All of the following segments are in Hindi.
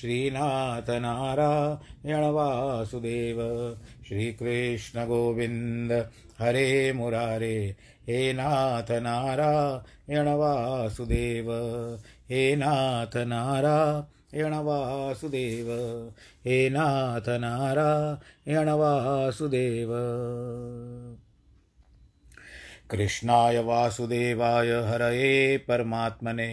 श्रीनाथ नारायण वासुदेव श्रीकृष्ण गोविन्द हरे मुरारे, हे नाथ नारायण वासुदेव हे नाथ नारायण वासुदेव हे नाथ नारायण वासुदेव कृष्णाय वासुदेवाय हरये परमात्मने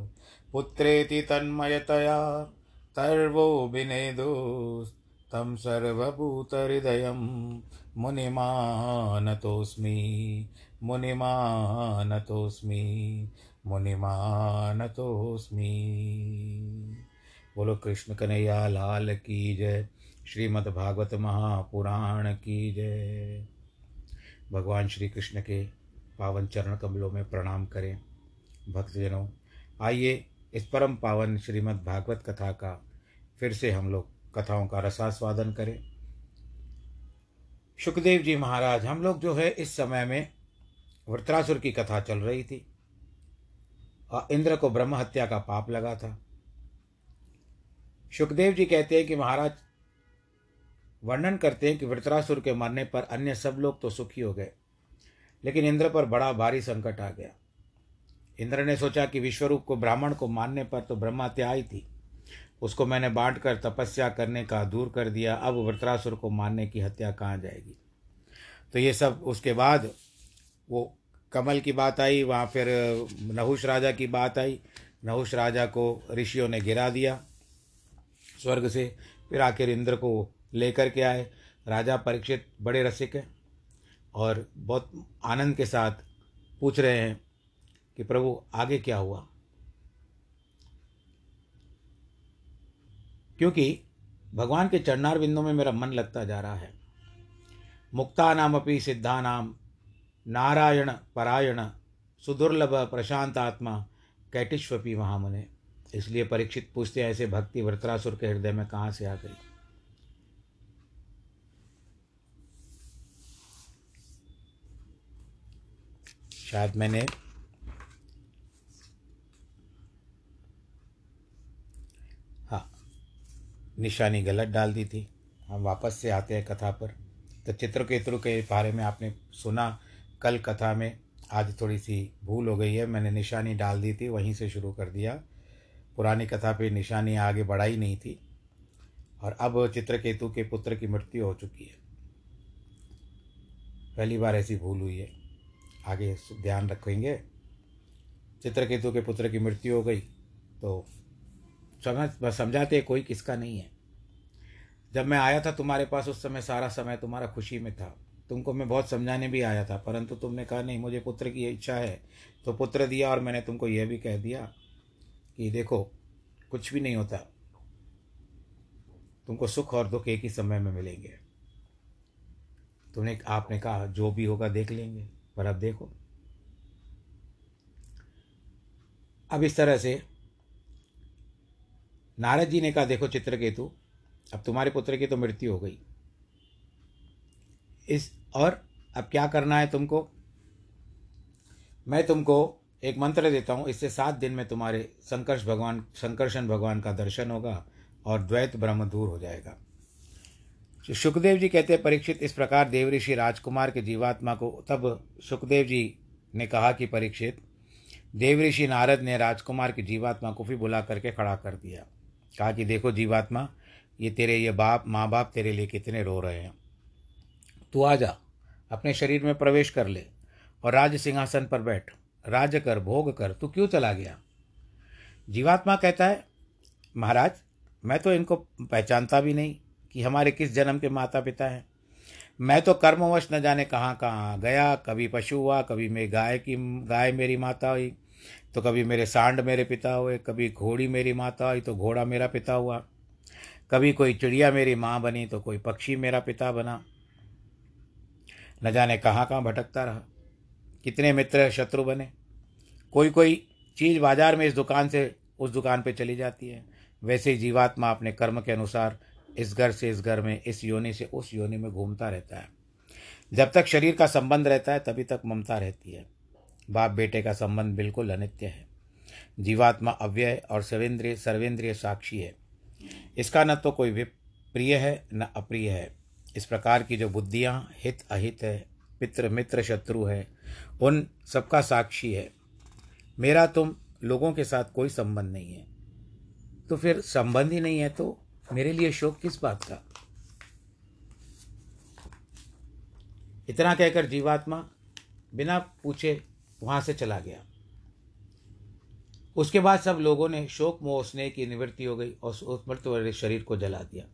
पुत्रेति तन्मयतया तर्वो विनेदोस्तं सर्वभूतहृदयं मुनिमानतोऽस्मि मुनिमानतोऽस्मि मुनिमानतोऽस्मि। बोलो कृष्ण कन्हैया, लाल की जय। श्रीमद् भागवत महापुराण की जय। भगवान श्री कृष्ण के पावन चरण कमलों में प्रणाम करें। भक्तजनों, आइए इस परम पावन श्रीमद् भागवत कथा का फिर से हम लोग कथाओं का रसास्वादन करें। सुखदेव जी महाराज, हम लोग जो है इस समय में वृत्रासुर की कथा चल रही थी। और इंद्र को ब्रह्म हत्या का पाप लगा था। सुखदेव जी कहते हैं कि महाराज, वर्णन करते हैं कि वृत्रासुर के मरने पर अन्य सब लोग तो सुखी हो गए, लेकिन इंद्र पर बड़ा भारी संकट आ गया। इंद्र ने सोचा कि विश्वरूप को ब्राह्मण को मानने पर तो ब्रह्म हत्या आई थी। उसको मैंने बांट कर तपस्या करने का दूर कर दिया। अब वृत्रासुर को मारने की हत्या कहाँ जाएगी? तो ये सब उसके बाद वो कमल की बात आई, वहाँ फिर नहुष राजा की बात आई। नहुष राजा को ऋषियों ने गिरा दिया स्वर्ग से। फिर आखिर इंद्र को लेकर के आए। राजा परीक्षित, बड़े रसिक हैं और बहुत आनंद के साथ पूछ रहे हैं कि प्रभु, आगे क्या हुआ? क्योंकि भगवान के चरणार बिंदु में मेरा मन लगता जा रहा है। मुक्ता नाम अपनी सिद्धा नाम नारायण परायण, सुदुर्लभ प्रशांत आत्मा, कैटिश्वपी महामुने। इसलिए परीक्षित पूछते हैं, ऐसे भक्ति वृत्रासुर के हृदय में कहाँ से आ गई? शायद मैंने हाँ निशानी गलत डाल दी थी। हम वापस से आते हैं कथा पर। तो चित्रकेतु के बारे में आपने सुना। कल कथा में आज थोड़ी सी भूल हो गई है। मैंने निशानी डाल दी थी, वहीं से शुरू कर दिया। पुरानी कथा पे निशानी आगे बढ़ाई नहीं थी। और अब चित्रकेतु के पुत्र की मृत्यु हो चुकी है। पहली बार ऐसी भूल हुई है। आगे ध्यान रखेंगे। चित्रकेतु के पुत्र की मृत्यु हो गई तो समझ समझाते कोई किसका नहीं है। जब मैं आया था तुम्हारे पास, उस समय सारा समय तुम्हारा खुशी में था। तुमको मैं बहुत समझाने भी आया था, परंतु तुमने कहा, नहीं, मुझे पुत्र की इच्छा है। तो पुत्र दिया और मैंने तुमको यह भी कह दिया कि, देखो, कुछ भी नहीं होता। तुमको सुख और दुख एक ही समय में मिलेंगे। तुमने, आपने कहा, जो भी होगा देख लेंगे, पर अब देखो। अब इस तरह से नारद जी ने कहा, देखो चित्रकेतु, अब तुम्हारे पुत्र की तो मृत्यु हो गई। इस, और अब क्या करना है तुमको? मैं तुमको एक मंत्र देता हूँ, इससे सात दिन में तुम्हारे संकर्ष भगवान, संकर्षण भगवान का दर्शन होगा और द्वैत ब्रह्म दूर हो जाएगा। सुखदेव जी कहते हैं, परीक्षित इस प्रकार देव ऋषि राजकुमार के जीवात्मा को, तब सुखदेव जी ने कहा कि परीक्षित देव ऋषि नारद ने राजकुमार की जीवात्मा को भी बुला करके खड़ा कर दिया। कहा कि देखो जीवात्मा, ये तेरे, ये बाप, माँ बाप तेरे लिए कितने रो रहे हैं। तू आ जा, अपने शरीर में प्रवेश कर ले और राज सिंहासन पर बैठ। राज कर, भोग कर, तू क्यों चला गया? जीवात्मा कहता है, महाराज, मैं तो इनको पहचानता भी नहीं कि हमारे किस जन्म के माता पिता हैं। मैं तो कर्मवश न जाने कहाँ कहाँ गया, कभी पशु हुआ, कभी मैं गाय की, गाय मेरी माता हुई तो कभी मेरे सांड मेरे पिता हुए, कभी घोड़ी मेरी माता हुई तो घोड़ा मेरा पिता हुआ। कभी कोई चिड़िया मेरी माँ बनी तो कोई पक्षी मेरा पिता बना। न जाने कहाँ कहाँ भटकता रहा। कितने मित्र शत्रु बने। कोई कोई चीज़ बाज़ार में इस दुकान से उस दुकान पे चली जाती है। वैसे ही जीवात्मा अपने कर्म के अनुसार इस घर से इस घर में, इस योनि से उस योनि में घूमता रहता है। जब तक शरीर का संबंध रहता है, तभी तक ममता रहती है। बाप बेटे का संबंध बिल्कुल अनित्य है। जीवात्मा अव्यय और सर्वेंद्रिय सर्वेंद्रिय साक्षी है। इसका न तो कोई प्रिय है, न अप्रिय है। इस प्रकार की जो बुद्धियाँ हित अहित है, पितृ मित्र शत्रु है, उन सबका साक्षी है। मेरा तुम लोगों के साथ कोई संबंध नहीं है। तो फिर संबंध ही नहीं है तो मेरे लिए शोक किस बात का? इतना कहकर जीवात्मा बिना पूछे वहाँ से चला गया। उसके बाद सब लोगों ने शोक, मोह, स्नेह की निवृत्ति हो गई और उस मृत वाले शरीर को जला दिया।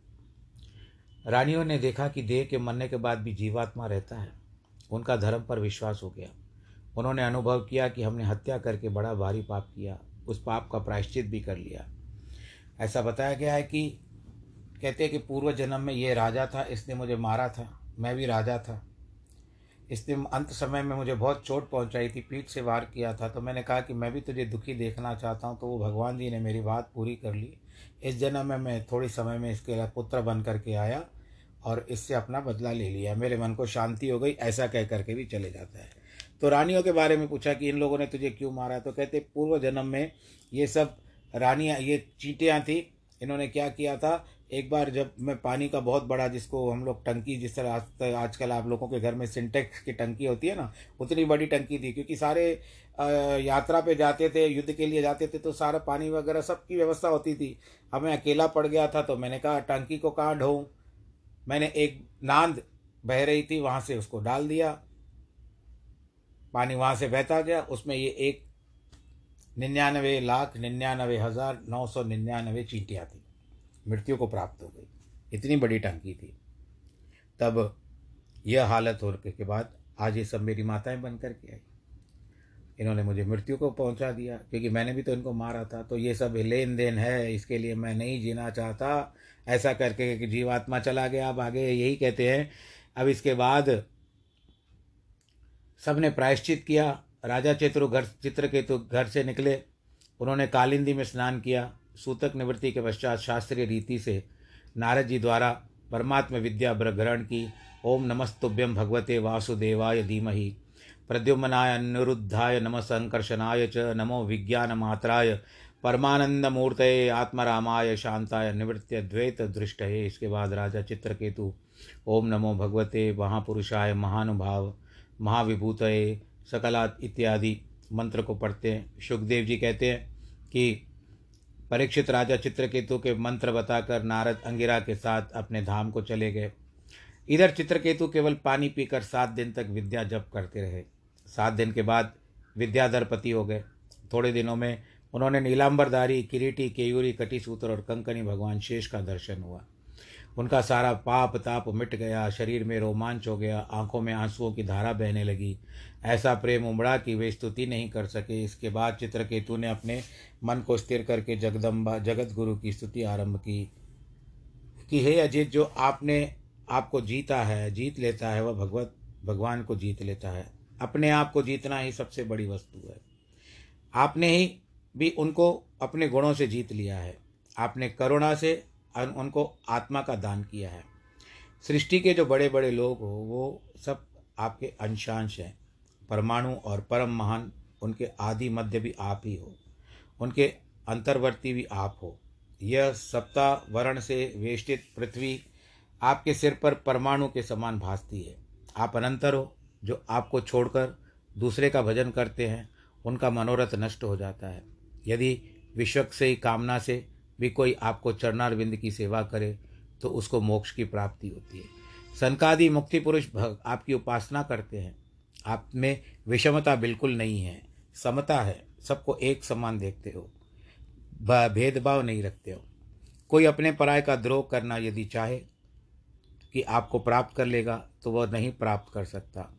रानियों ने देखा कि देह के मरने के बाद भी जीवात्मा रहता है। उनका धर्म पर विश्वास हो गया। उन्होंने अनुभव किया कि हमने हत्या करके बड़ा भारी पाप किया। उस पाप का प्रायश्चित भी कर लिया। ऐसा बताया गया है कि कहते हैं कि पूर्व जन्म में ये राजा था, इसने मुझे मारा था। मैं भी राजा था। इसने अंत समय में मुझे बहुत चोट पहुंचाई थी, पीठ से वार किया था तो मैंने कहा कि मैं भी तुझे दुखी देखना चाहता हूँ तो वो भगवान जी ने मेरी बात पूरी कर ली। इस जन्म में मैं थोड़ी समय में इसके पुत्र बन करके आया और इससे अपना बदला ले लिया। मेरे मन को शांति हो गई, ऐसा कह करके भी चले जाता है। तो रानियों के बारे में पूछा कि इन लोगों ने तुझे क्यों मारा? तो कहते, पूर्व जन्म में ये सब रानियाँ, ये चीटियाँ थी, इन्होंने क्या किया था? एक बार जब मैं पानी का बहुत बड़ा जिसको हम लोग टंकी जिस तरह आज आजकल आप लोगों के घर में सिंटेक्स की टंकी होती है ना, उतनी बड़ी टंकी थी, क्योंकि सारे यात्रा पे जाते थे, युद्ध के लिए जाते थे तो सारा पानी वगैरह सबकी व्यवस्था होती थी। अब मैं अकेला पड़ गया था तो मैंने कहा, टंकी को कहाँ ढोऊँ? मैंने एक नांद बह रही थी, वहाँ से उसको डाल दिया। पानी वहाँ से बहता गया। उसमें ये एक निन्यानवे लाख निन्यानवे हज़ार नौ सौ निन्यानवे चींटियाँ थी। मृत्यु को प्राप्त हो गई। इतनी बड़ी टंकी थी। तब यह हालत होने के बाद आज ये सब मेरी माताएँ बन करके आई। इन्होंने मुझे मृत्यु को पहुँचा दिया, क्योंकि मैंने भी तो इनको मारा था। तो ये सब लेन देन है, इसके लिए मैं नहीं जीना चाहता। ऐसा करके कि जीवात्मा चला गया, अब आगे यही कहते हैं। अब इसके बाद सबने प्रायश्चित किया। राजा चित्रु घर, चित्रकेतु घर से निकले। उन्होंने कालिंदी में स्नान किया। सूतक निवृत्ति के पश्चात शास्त्रीय रीति से नारद जी द्वारा परमात्म विद्या ग्रहण की, ओम नमस्तुभ्यम भगवते वासुदेवाय धीमहि, प्रद्युम्नाय अनिरुद्धाय नम संकर्षणाय च नमो विज्ञानमात्राय परमानंदमूर्त आत्मरामाय शांताय निवृत्य द्वैत दृष्ट इसके बाद राजा चित्रकेतु, ओम नमो भगवते महापुरुषाय महानुभाव महाविभूत सकला इत्यादि मंत्र को पढ़ते हैं। सुखदेव जी कहते हैं कि परीक्षित राजा चित्रकेतु के मंत्र बताकर नारद अंगिरा के साथ अपने धाम को चले गए। इधर चित्रकेतु केवल पानी पीकर सात दिन तक विद्या जप करते रहे। सात दिन के बाद विद्याधरपति हो गए। थोड़े दिनों में उन्होंने नीलांबरधारी, किरीटी, केयूरी, कटिसूत्र और कंकनी भगवान शेष का दर्शन हुआ। उनका सारा पाप ताप मिट गया, शरीर में रोमांच हो गया, आँखों में आंसुओं की धारा बहने लगी। ऐसा प्रेम उमड़ा कि वे स्तुति नहीं कर सके। इसके बाद चित्रकेतु ने अपने मन को स्थिर करके जगदम्बा जगत गुरु की स्तुति आरंभ की। कि हे अजित, जो आपने आपको जीता है, जीत लेता है, वह भगवत, भगवान को जीत लेता है। अपने आप को जीतना ही सबसे बड़ी वस्तु है। आपने ही भी उनको अपने गुणों से जीत लिया है। आपने करुणा से उनको आत्मा का दान किया है। सृष्टि के जो बड़े बड़े लोग हो, वो सब आपके अंशांश हैं। परमाणु और परम महान, उनके आदि मध्य भी आप ही हो। उनके अंतर्वर्ती भी आप हो। यह सप्ताह वर्ण से वेष्टित पृथ्वी आपके सिर पर परमाणु के समान भासती है। आप अनंतर हो, जो आपको छोड़कर दूसरे का भजन करते हैं, उनका मनोरथ नष्ट हो जाता है। यदि विश्वक से ही कामना से भी कोई आपको चरणारविंद की सेवा करे तो उसको मोक्ष की प्राप्ति होती है। सनकादि मुक्ति पुरुष आपकी उपासना करते हैं। आप में विषमता बिल्कुल नहीं है, समता है, सबको एक समान देखते हो। भेदभाव नहीं रखते हो। कोई अपने पराय का द्रोह करना यदि चाहे, कि आपको प्राप्त कर लेगा तो वह नहीं प्राप्त कर सकता।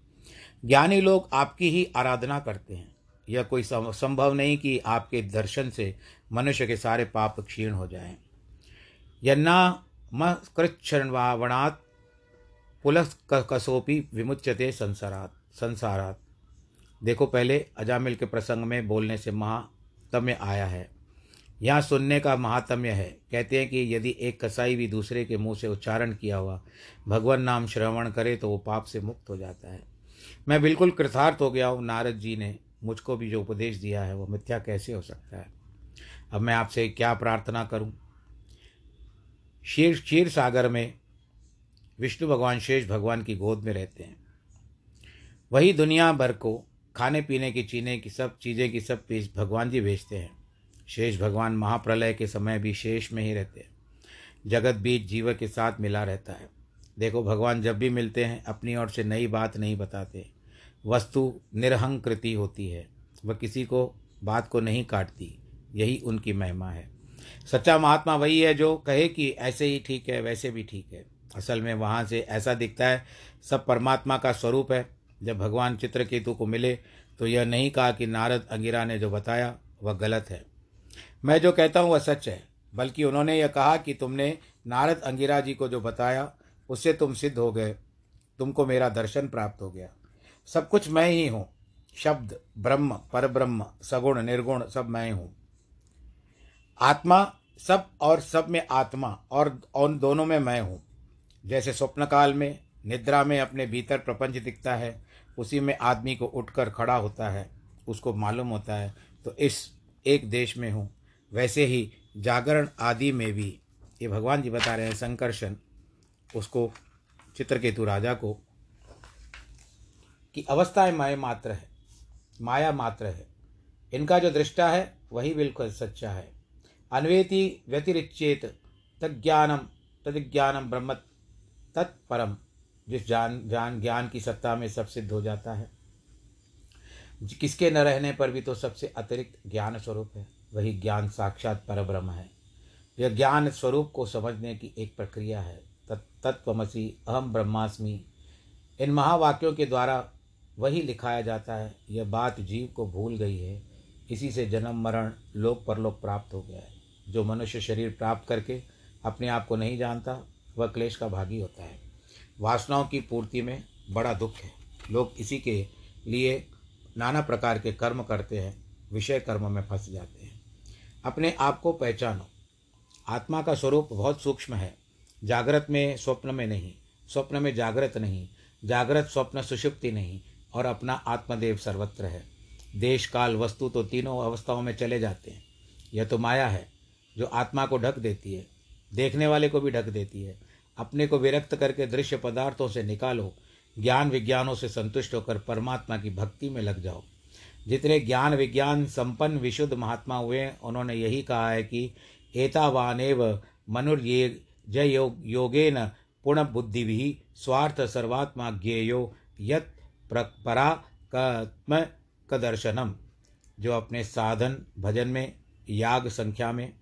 ज्ञानी लोग आपकी ही आराधना करते हैं। यह कोई संभव नहीं कि आपके दर्शन से मनुष्य के सारे पाप क्षीण हो जाएँ। यन्ना पुलस कसोपी विमुच्यते संसारात संसारात। देखो पहले अजामिल के प्रसंग में बोलने से महातम्य आया है। यहाँ सुनने का महात्म्य है। कहते हैं कि यदि एक कसाई भी दूसरे के मुँह से उच्चारण किया हुआ भगवान नाम श्रवण करे तो वो पाप से मुक्त हो जाता है। मैं बिल्कुल कृथार्थ हो गया हूँ, नारद जी ने। मुझको भी जो उपदेश दिया है, वो मिथ्या कैसे हो सकता है? अब मैं आपसे क्या प्रार्थना करूँ? शीर क्षीर सागर में विष्णु भगवान शेष भगवान की गोद में रहते हैं। वही दुनिया भर को खाने, पीने की चीने की सब, चीज़ें की सब पीस भगवान जी भेजते हैं। शेष भगवान महाप्रलय के समय भी शेष में ही रहते हैं। जगत बीच जीव के साथ मिला रहता है। देखो, भगवान जब भी मिलते हैं, अपनी ओर से नई बात नहीं बताते। वस्तु निरहंकृति होती है, वह किसी को, बात को नहीं काटती, यही उनकी महिमा है। सच्चा महात्मा वही है जो कहे कि ऐसे ही ठीक है, वैसे भी ठीक है। असल में वहाँ से ऐसा दिखता है, सब परमात्मा का स्वरूप है। जब भगवान चित्रकेतु को मिले तो यह नहीं कहा कि नारद अंगिरा ने जो बताया, वह गलत है। मैं जो कहता हूँ, वह सच है, बल्कि उन्होंने यह कहा कि तुमने नारद अंगिरा जी को जो बताया, उससे तुम सिद्ध हो गए, तुमको मेरा दर्शन प्राप्त हो गया। सब कुछ मैं ही हूँ। शब्द, ब्रह्म पर ब्रह्म सगुण, निर्गुण, सब मैं हूँ आत्मा, सब और सब में आत्मा और उन दोनों में मैं हूँ। जैसे स्वप्न काल में निद्रा में अपने भीतर प्रपंच दिखता है, उसी में आदमी को उठकर खड़ा होता है, उसको मालूम होता है तो इस एक देश में हूँ। वैसे ही जागरण आदि में भी, ये भगवान जी बता रहे हैं संकर्षण, उसको चित्रकेतु राजा को कि अवस्थाएँ माया मात्र है, माया मात्र है। इनका जो दृष्टा है, वही बिल्कुल सच्चा है। अन्वेति व्यतिरिचेत तज्ञानम तज्ञानम ब्रह्म तत्परम जिस जान ज्ञान ज्ञान की सत्ता में सब सिद्ध हो जाता है। किसके न रहने पर भी तो सबसे अतिरिक्त ज्ञान स्वरूप है। वही ज्ञान साक्षात पर ब्रह्म है। यह ज्ञान स्वरूप को समझने की एक प्रक्रिया है। तत्वमसी अहम ब्रह्मास्मि। इन महावाक्यों के द्वारा वही लिखाया जाता है, यह बात जीव को भूल गई है। इसी से जन्म, मरण, लोक, परलोक प्राप्त हो गया है। जो मनुष्य शरीर प्राप्त करके अपने आप को नहीं जानता, वह क्लेश का भागी होता है। वासनाओं की पूर्ति में बड़ा दुख है। लोग इसी के लिए नाना प्रकार के कर्म करते हैं, विषय कर्म में फंस जाते हैं। अपने आप को पहचानो। आत्मा का स्वरूप बहुत सूक्ष्म है। जागृत में स्वप्न में नहीं, स्वप्न में जागृत नहीं, जागृत स्वप्न सुषुप्ति नहीं और अपना आत्मदेव सर्वत्र है। देश काल वस्तु तो तीनों अवस्थाओं में चले जाते हैं। यह तो माया है, जो आत्मा को ढक देती है, देखने वाले को भी ढक देती है। अपने को विरक्त करके दृश्य पदार्थों से निकालो, ज्ञान विज्ञानों से संतुष्ट होकर परमात्मा की भक्ति में लग जाओ। जितने ज्ञान विज्ञान संपन्न विशुद्ध महात्मा हुए उन्होंने यही कहा है कि एतावानेव मनुर्ये जय योग योगेन पुण्य बुद्धि भी स्वार्थ सर्वात्मा ज्ञेयो यत परात्म कदर्शनम जो अपने साधन, भजन में, याग संख्या में,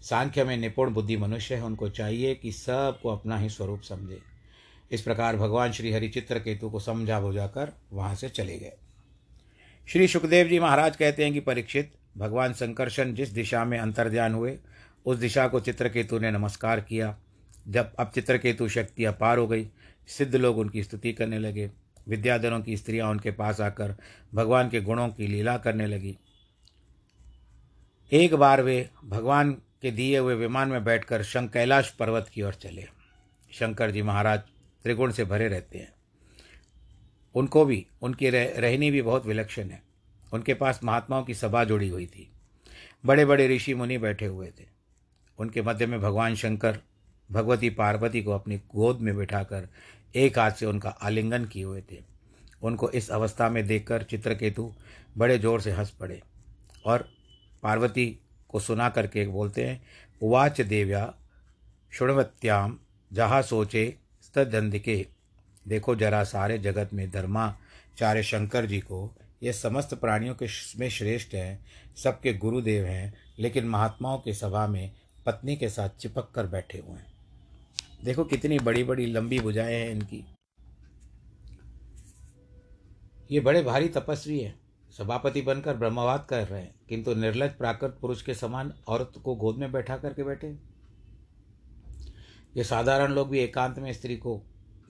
सांख्य में निपुण बुद्धि मनुष्य है, उनको चाहिए कि सबको अपना ही स्वरूप समझे। इस प्रकार भगवान श्री हरिचित्र केतु को समझा बुझाकर वहाँ से चले गए। श्री सुखदेव जी महाराज कहते हैं कि परीक्षित, भगवान संकर्षण जिस दिशा में अंतर्ध्यान हुए, उस दिशा को चित्रकेतु ने नमस्कार किया। जब अब चित्रकेतु शक्ति अपार हो गई, सिद्ध लोग उनकी स्तुति करने लगे। विद्याधरों की स्त्रियाँ उनके पास आकर भगवान के गुणों की लीला करने लगी। एक बार वे भगवान के दिए हुए विमान में बैठकर शंक कैलाश पर्वत की ओर चले। शंकर जी महाराज त्रिगुण से भरे रहते हैं। उनको भी उनकी रह, रहनी भी बहुत विलक्षण है। उनके पास महात्माओं की सभा जुड़ी हुई थी। बड़े बड़े ऋषि मुनि बैठे हुए थे। उनके मध्य में भगवान शंकर भगवती पार्वती को अपनी गोद में बिठाकर एक हाथ से उनका आलिंगन किए हुए थे। उनको इस अवस्था में देखकर चित्रकेतु बड़े ज़ोर से हंस पड़े और पार्वती को सुना करके बोलते हैं, उवाच देव्या, शुणवत्याम, जहाँ सोचे स्तंदिके देखो जरा सारे जगत में धर्माचार्य शंकर जी को। ये समस्त प्राणियों के में श्रेष्ठ हैं, सबके गुरुदेव हैं, लेकिन महात्माओं की सभा में पत्नी के साथ चिपक कर बैठे हुए हैं। देखो कितनी बड़ी बड़ी लंबी भुजाएँ हैं इनकी। ये बड़े भारी तपस्वी हैं। सभापति बनकर ब्रह्मवाद कर रहे हैं, किंतु निर्लज प्राकृत पुरुष के समान औरत को गोद में बैठा करके बैठे। ये साधारण लोग भी एकांत में स्त्री को,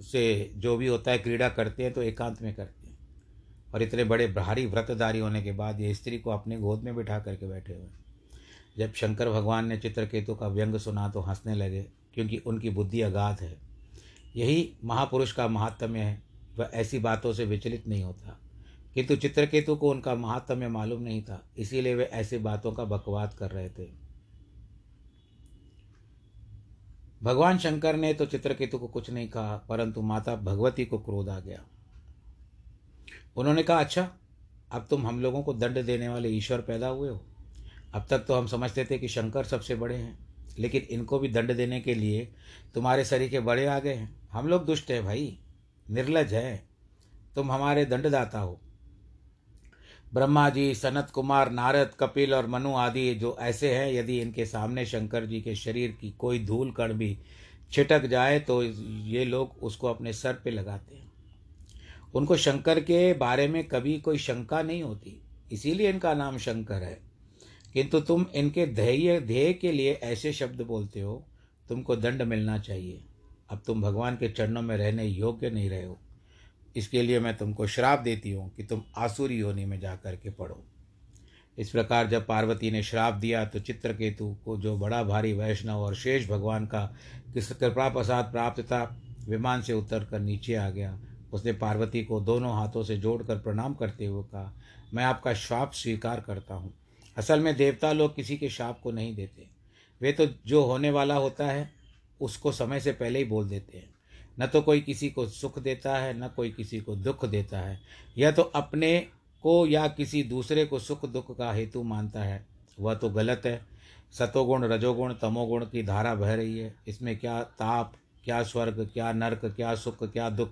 से जो भी होता है क्रीड़ा करते हैं तो एकांत में करते हैं। और इतने बड़े भारी व्रतधारी होने के बाद ये स्त्री को अपने गोद में बिठा करके बैठे हुए जब शंकर भगवान ने चित्रकेतु का व्यंग सुना तो हंसने लगे। क्योंकि उनकी बुद्धि अगाध है। यही महापुरुष का महात्म्य है। वह ऐसी बातों से विचलित नहीं होता। किंतु चित्रकेतु को उनका महात्म्य मालूम नहीं था। इसीलिए वे ऐसी बातों का बकवाद कर रहे थे। भगवान शंकर ने तो चित्रकेतु को कुछ नहीं कहा, परंतु माता भगवती को क्रोध आ गया। उन्होंने कहा अच्छा अब तुम हम लोगों को दंड देने वाले ईश्वर पैदा हुए हो। अब तक तो हम समझते थे कि शंकर सबसे बड़े हैं। लेकिन इनको भी दंड देने के लिए तुम्हारे शरीर के बड़े आ गए हैं। हम लोग दुष्ट हैं भाई, निर्लज है। तुम हमारे दंडदाता हो। ब्रह्मा जी, सनत कुमार, नारद, कपिल और मनु आदि जो ऐसे हैं, यदि इनके सामने शंकर जी के शरीर की कोई धूल कण भी छिटक जाए तो ये लोग उसको अपने सर पे लगाते हैं। उनको शंकर के बारे में कभी कोई शंका नहीं होती। इसीलिए इनका नाम शंकर है। किंतु तुम इनके ध्येय ध्येय के लिए ऐसे शब्द बोलते हो, तुमको दंड मिलना चाहिए। अब तुम भगवान के चरणों में रहने योग्य नहीं रहे हो। इसके लिए मैं तुमको श्राप देती हूँ कि तुम आसुरी योनि में जा कर के पढ़ो। इस प्रकार जब पार्वती ने श्राप दिया तो चित्रकेतु को जो बड़ा भारी वैष्णव और शेष भगवान का किस कृपा प्रसाद प्राप्त था, विमान से उतर कर नीचे आ गया। उसने पार्वती को दोनों हाथों से जोड़कर प्रणाम करते हुए कहा, मैं आपका श्राप स्वीकार करता हूँ। असल में देवता लोग किसी के शाप को नहीं देते। वे तो जो होने वाला होता है, उसको समय से पहले ही बोल देते हैं। न तो कोई किसी को सुख देता है, न कोई किसी को दुख देता है। या तो अपने को या किसी दूसरे को सुख दुख का हेतु मानता है। वह तो गलत है। सतोगुण, रजोगुण, तमोगुण की धारा बह रही है। इसमें क्या ताप, क्या स्वर्ग, क्या नर्क, क्या सुख, क्या दुख?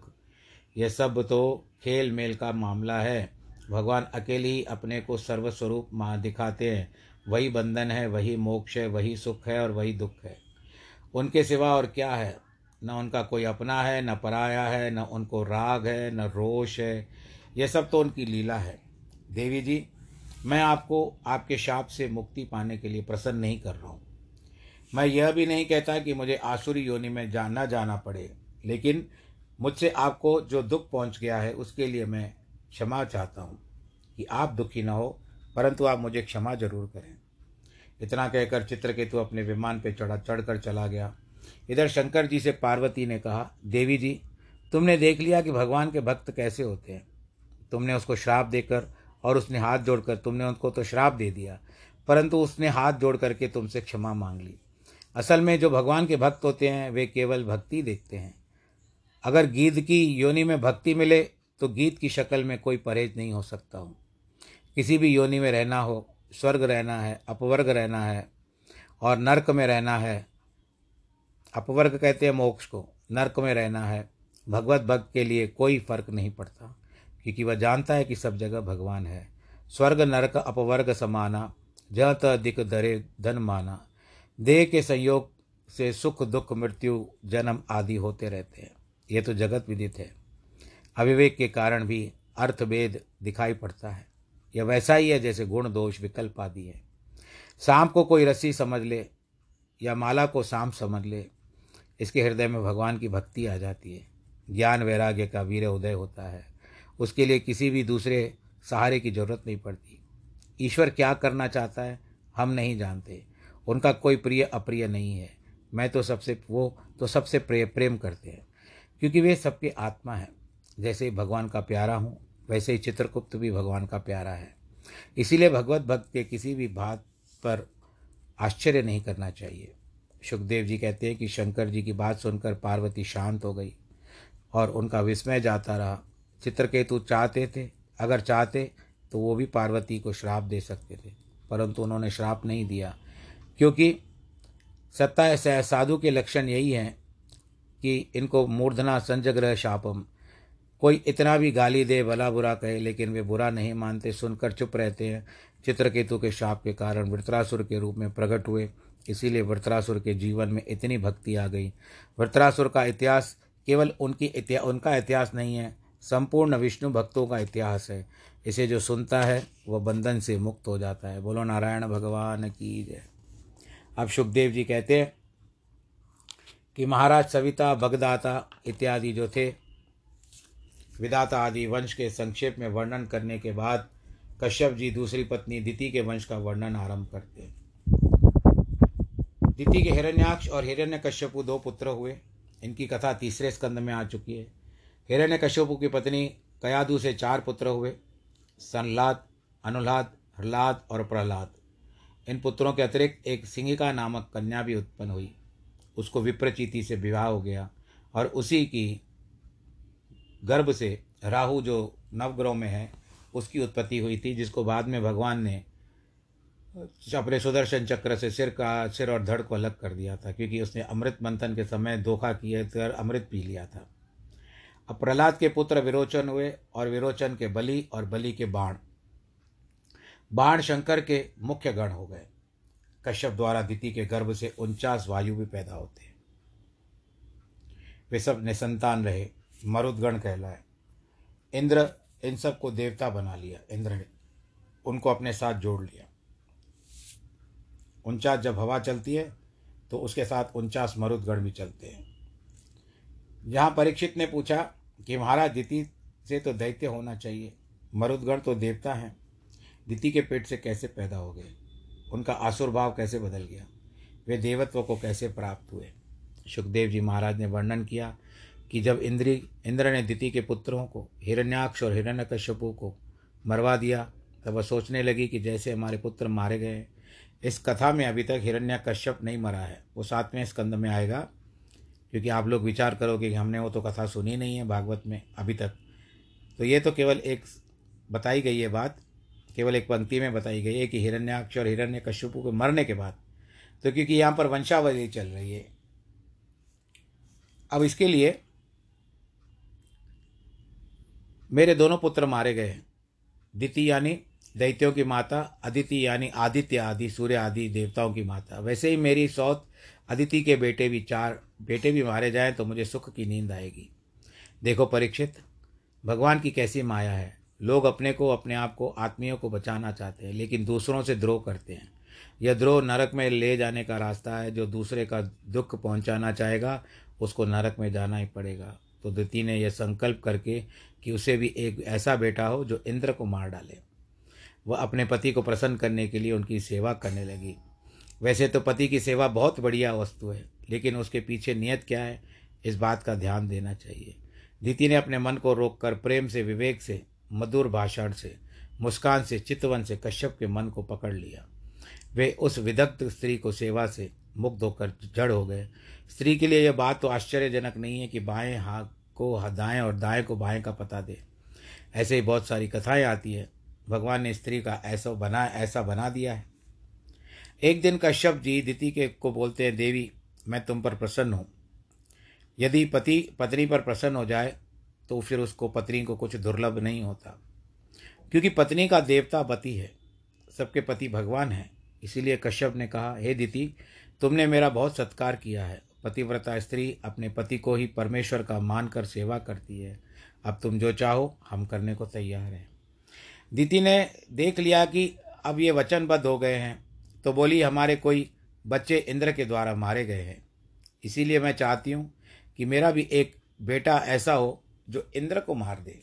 यह सब तो खेल मेल का मामला है। भगवान अकेले ही अपने को सर्वस्वरूप माँ दिखाते हैं। वही बंधन है, वही मोक्ष है, वही सुख है और वही दुख है। उनके सिवा और क्या है? न उनका कोई अपना है, न पराया है, न उनको राग है, न रोष है। यह सब तो उनकी लीला है। देवी जी, मैं आपको आपके शाप से मुक्ति पाने के लिए प्रसन्न नहीं कर रहा हूँ। मैं यह भी नहीं कहता कि मुझे आसुरी योनि में जाना जाना पड़े, लेकिन मुझसे आपको जो दुख पहुँच गया है, उसके लिए मैं क्षमा चाहता हूँ कि आप दुखी न हो, परंतु आप मुझे क्षमा ज़रूर करें। इतना कहकर चित्रकेतु अपने विमान पर चढ़ा, चढ़कर चला गया। इधर शंकर जी से पार्वती ने कहा, देवी जी, तुमने देख लिया कि भगवान के भक्त कैसे होते हैं। तुमने उसको श्राप देकर और उसने हाथ जोड़कर, तुमने उनको तो श्राप दे दिया, परंतु उसने हाथ जोड़ करके तुमसे क्षमा मांग ली। असल में जो भगवान के भक्त होते हैं, वे केवल भक्ति देखते हैं। अगर गीत की योनि में भक्ति मिले तो गीत की शक्ल में कोई परहेज नहीं हो सकता हूँ। किसी भी योनि में रहना हो, स्वर्ग रहना है, अपवर्ग रहना है, और नरक में रहना है, अपवर्ग कहते हैं मोक्ष को, नरक में रहना है, भगवत भक्त के लिए कोई फ़र्क नहीं पड़ता, क्योंकि वह जानता है कि सब जगह भगवान है। स्वर्ग, नरक, अपवर्ग समाना, जह तक दरे धन माना। देह के संयोग से सुख, दुख, मृत्यु, जन्म आदि होते रहते हैं। ये तो जगत विदित है। अविवेक के कारण भी अर्थभेद दिखाई पड़ता है। यह वैसा ही है जैसे गुण दोष विकल्प आदि है। सांप को कोई रस्सी समझ ले या माला को सांप समझ ले, इसके हृदय में भगवान की भक्ति आ जाती है। ज्ञान वैराग्य का वीर उदय होता है। उसके लिए किसी भी दूसरे सहारे की ज़रूरत नहीं पड़ती। ईश्वर क्या करना चाहता है, हम नहीं जानते। उनका कोई प्रिय अप्रिय नहीं है। मैं तो सबसे, वो तो सबसे प्रिय प्रेम करते हैं। क्योंकि वे सबके आत्मा है। जैसे भगवान का प्यारा हूँ, वैसे ही चित्रगुप्त भी भगवान का प्यारा है। इसीलिए भगवत भक्त के किसी भी बात पर आश्चर्य नहीं करना चाहिए। सुखदेव जी कहते हैं कि शंकर जी की बात सुनकर पार्वती शांत हो गई और उनका विस्मय जाता रहा। चित्रकेतु चाहते थे, अगर चाहते तो वो भी पार्वती को श्राप दे सकते थे, परंतु उन्होंने श्राप नहीं दिया, क्योंकि सत्ता साधु के लक्षण यही हैं कि इनको मूर्धना संजग्रह शापम कोई इतना भी गाली दे, भला बुरा कहे, लेकिन वे बुरा नहीं मानते, सुनकर चुप रहते हैं। चित्रकेतु के शाप के कारण वृत्रासुर के रूप में प्रकट हुए। इसीलिए वृत्रासुर के जीवन में इतनी भक्ति आ गई। वृत्रासुर का इतिहास केवल उनकी इतिहास उनका इतिहास नहीं है, संपूर्ण विष्णु भक्तों का इतिहास है। इसे जो सुनता है, वह बंधन से मुक्त हो जाता है। बोलो, नारायण भगवान की जय। अब सुखदेव जी कहते हैं कि महाराज सविता, भगदाता इत्यादि जो थे विदाता आदि वंश के संक्षेप में वर्णन करने के बाद कश्यप जी दूसरी पत्नी दिति के वंश का वर्णन आरंभ करते हैं। दिति के हिरण्याक्ष और हिरण्य कश्यपु दो पुत्र हुए। इनकी कथा तीसरे स्कंद में आ चुकी है। हिरण्य कश्यपु की पत्नी कयादु से चार पुत्र हुए। संलाद अनुलाद ह्लाद और प्रहलाद। इन पुत्रों के अतिरिक्त एक सिंहिका नामक कन्या भी उत्पन्न हुई। उसको विप्रचीति से विवाह हो गया और उसी की गर्भ से राहु जो नवग्रह में है, उसकी उत्पत्ति हुई थी, जिसको बाद में भगवान ने अपने सुदर्शन चक्र से सिर का, सिर और धड़ को अलग कर दिया था, क्योंकि उसने अमृत मंथन के समय धोखा किए कर अमृत पी लिया था। अब प्रहलाद के पुत्र विरोचन हुए और विरोचन के बलि और बलि के बाण। बाण शंकर के मुख्य गण हो गए। कश्यप द्वारा दिति के गर्भ से उनचास वायु भी पैदा होते। वे सब निसंतान रहे। मरुदगण कहलाए। इंद्र इन सबको देवता बना लिया। इंद्र ने उनको अपने साथ जोड़ लिया। उनचास जब हवा चलती है तो उसके साथ उनचास मरुदगण भी चलते हैं। जहाँ परीक्षित ने पूछा कि महाराज, दिति से तो दैत्य होना चाहिए। मरुदगण तो देवता हैं। दिति के पेट से कैसे पैदा हो गए? उनका आसुर भाव कैसे बदल गया? वे देवत्व को कैसे प्राप्त हुए? सुखदेव जी महाराज ने वर्णन किया कि जब इंद्री, इंद्र ने दिति के पुत्रों को, हिरण्याक्ष और हिरण्यकश्यपु को मरवा दिया, तब वह सोचने लगी कि जैसे हमारे पुत्र मारे गए इस कथा में अभी तक हिरण्यकश्यप नहीं मरा है। वो सातवें स्कंद में आएगा, क्योंकि आप लोग विचार करोगे कि हमने वो तो कथा सुनी नहीं है भागवत में अभी तक। तो ये तो केवल एक बताई गई है बात, केवल एक पंक्ति में बताई गई है कि हिरण्याक्ष और हिरण्य कश्यपु के मरने के बाद तो क्योंकि यहाँ पर वंशावली चल रही है। अब इसके लिए मेरे दोनों पुत्र मारे गए दिति यानी दैत्यों की माता, अदिति यानी आदित्य आदि, सूर्य आदि देवताओं की माता। वैसे ही मेरी सौत, अदिति के बेटे भी चार बेटे भी मारे जाएँ तो मुझे सुख की नींद आएगी। देखो परीक्षित, भगवान की कैसी माया है। लोग अपने को, अपने आप को, आत्मियों को बचाना चाहते हैं, लेकिन दूसरों से द्रोह करते हैं। यह द्रोह नरक में ले जाने का रास्ता है, जो दूसरे का दुख पहुंचाना चाहेगा, उसको नरक में जाना ही पड़ेगा। तो दिति ने यह संकल्प करके कि उसे भी एक ऐसा बेटा हो जो इंद्र को मार डाले। वह अपने पति को प्रसन्न करने के लिए उनकी सेवा करने लगी। वैसे तो पति की सेवा बहुत बढ़िया वस्तु है, लेकिन उसके पीछे नियत क्या है, इस बात का ध्यान देना चाहिए। दीति ने अपने मन को रोककर प्रेम से, विवेक से, मधुर भाषण से, मुस्कान से, चितवन से, कश्यप के मन को पकड़ लिया। वे उस विदग्ध स्त्री को सेवा से मुग्ध होकर जड़ हो गए। स्त्री के लिए यह बात तो आश्चर्यजनक नहीं है कि बाएँ हाथ को दाएँ और दाएँ को बाएँ का पता दे। ऐसे ही बहुत सारी कथाएँ आती है। भगवान ने स्त्री का ऐसा बना ऐसा बना दिया है। एक दिन कश्यप जी दिति के को बोलते हैं, देवी, मैं तुम पर प्रसन्न हूँ। यदि पति, पत्नी पर प्रसन्न हो जाए तो फिर उसको पत्नी को कुछ दुर्लभ नहीं होता। क्योंकि पत्नी का देवता पति है। सबके पति भगवान है। इसीलिए कश्यप ने कहा, हे दिति, तुमने मेरा बहुत सत्कार किया है। पतिव्रता स्त्री अपने पति को ही परमेश्वर का मानकर सेवा करती है। अब तुम जो चाहो, हम करने को तैयार हैं। दीति ने देख लिया कि अब ये वचनबद्ध हो गए हैं तो बोली, हमारे कोई बच्चे इंद्र के द्वारा मारे गए हैं। इसीलिए मैं चाहती हूँ कि मेरा भी एक बेटा ऐसा हो जो इंद्र को मार दे।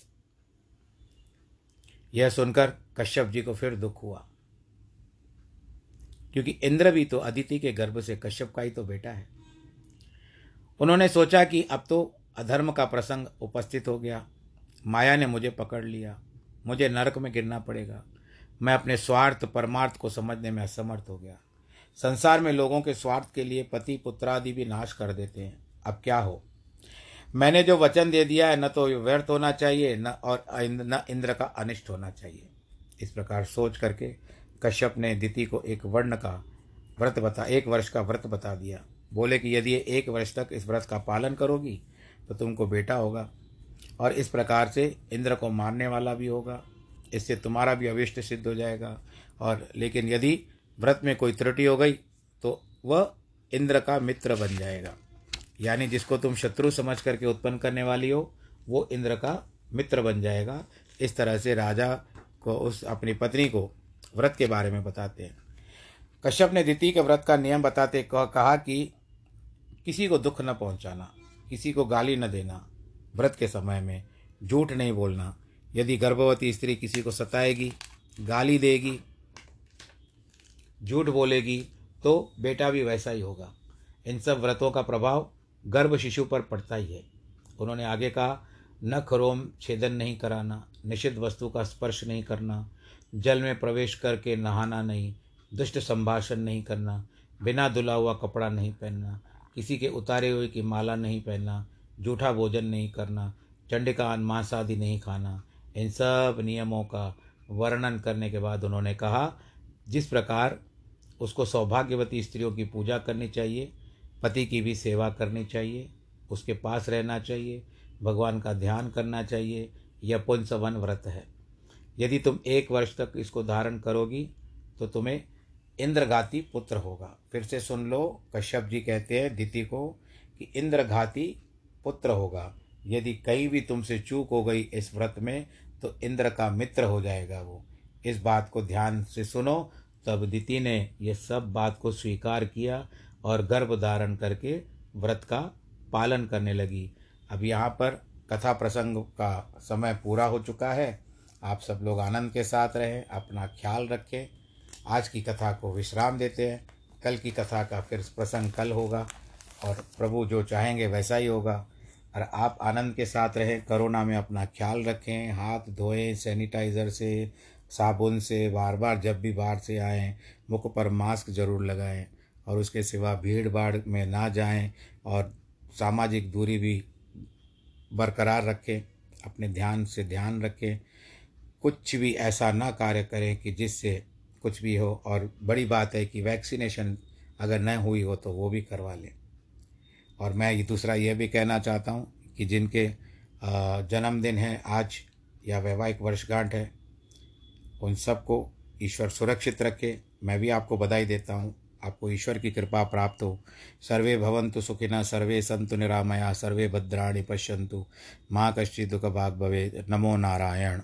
यह सुनकर कश्यप जी को फिर दुख हुआ। क्योंकि इंद्र भी तो अदिति के गर्भ से कश्यप का ही तो बेटा है। उन्होंने सोचा कि अब तो अधर्म का प्रसंग उपस्थित हो गया। माया ने मुझे पकड़ लिया। मुझे नरक में गिरना पड़ेगा। मैं अपने स्वार्थ, परमार्थ को समझने में असमर्थ हो गया। संसार में लोगों के स्वार्थ के लिए पति, पुत्रादि भी नाश कर देते हैं। अब क्या हो? मैंने जो वचन दे दिया है, न तो व्यर्थ होना चाहिए, न और न इंद्र का अनिष्ट होना चाहिए। इस प्रकार सोच करके कश्यप ने दिति को एक वर्ण का व्रत बता, एक वर्ष का व्रत बता दिया। बोले कि यदि एक वर्ष तक इस व्रत का पालन करोगी तो तुमको बेटा होगा। और इस प्रकार से इंद्र को मारने वाला भी होगा। इससे तुम्हारा भी अविष्ट सिद्ध हो जाएगा। और लेकिन यदि व्रत में कोई त्रुटि हो गई तो वह इंद्र का मित्र बन जाएगा। यानी जिसको तुम शत्रु समझ करके उत्पन्न करने वाली हो, वो इंद्र का मित्र बन जाएगा। इस तरह से राजा को, उस अपनी पत्नी को व्रत के बारे में बताते हैं। कश्यप ने द्वितीय के व्रत का नियम बताते कहा कि किसी को दुख न पहुंचाना, किसी को गाली न देना, व्रत के समय में झूठ नहीं बोलना। यदि गर्भवती स्त्री किसी को सताएगी, गाली देगी, झूठ बोलेगी तो बेटा भी वैसा ही होगा। इन सब व्रतों का प्रभाव गर्भ शिशु पर पड़ता ही है। उन्होंने आगे कहा, न खरोम, छेदन नहीं कराना, निषिद्ध वस्तु का स्पर्श नहीं करना, जल में प्रवेश करके नहाना नहीं, दुष्ट संभाषण नहीं करना, बिना धुला हुआ कपड़ा नहीं पहनना किसी के उतारे हुए की माला नहीं पहनना, जूठा भोजन नहीं करना चंडिका मांस आदि नहीं खाना, इन सब नियमों का वर्णन करने के बाद उन्होंने कहा, जिस प्रकार उसको सौभाग्यवती स्त्रियों की पूजा करनी चाहिए, पति की भी सेवा करनी चाहिए, उसके पास रहना चाहिए, भगवान का ध्यान करना चाहिए, यह पुंसवन व्रत है। यदि तुम एक वर्ष तक इसको धारण करोगी तो तुम्हें इंद्रघाती पुत्र होगा। फिर से सुन लो, कश्यप जी कहते हैं, दिति को, कि इंद्रघाती पुत्र होगा। यदि कहीं भी तुमसे चूक हो गई इस व्रत में तो इंद्र का मित्र हो जाएगा वो। इस बात को ध्यान से सुनो। तब दिति ने यह सब बात को स्वीकार किया और गर्भ धारण करके व्रत का पालन करने लगी। अब यहाँ पर कथा प्रसंग का समय पूरा हो चुका है। आप सब लोग आनंद के साथ रहें, अपना ख्याल रखें। आज की कथा को विश्राम देते हैं। कल की कथा का फिर प्रसंग कल होगा और प्रभु जो चाहेंगे वैसा ही होगा। और आप आनंद के साथ रहें, कोरोना में अपना ख्याल रखें, हाथ धोएँ, सैनिटाइज़र से, साबुन से बार बार जब भी बाहर से आएँ, मुख पर मास्क ज़रूर लगाएँ और उसके सिवा भीड़ भाड़ में ना जाएँ और सामाजिक दूरी भी बरकरार रखें, अपने ध्यान से ध्यान रखें। कुछ भी ऐसा ना कार्य करें कि जिससे कुछ भी हो और बड़ी बात है कि वैक्सीनेशन अगर न हुई हो तो वो भी करवा लें। और मैं ये दूसरा ये भी कहना चाहता हूँ कि जिनके जन्मदिन है आज या वैवाहिक वर्षगांठ है, उन सबको ईश्वर सुरक्षित रखे। मैं भी आपको बधाई देता हूँ। आपको ईश्वर की कृपा प्राप्त हो। सर्वे भवंतु सुखिना सर्वे संतु निरामया सर्वे भद्राणी पश्यंतु माँ कश्चित दुख भाग भवे नमो नारायण।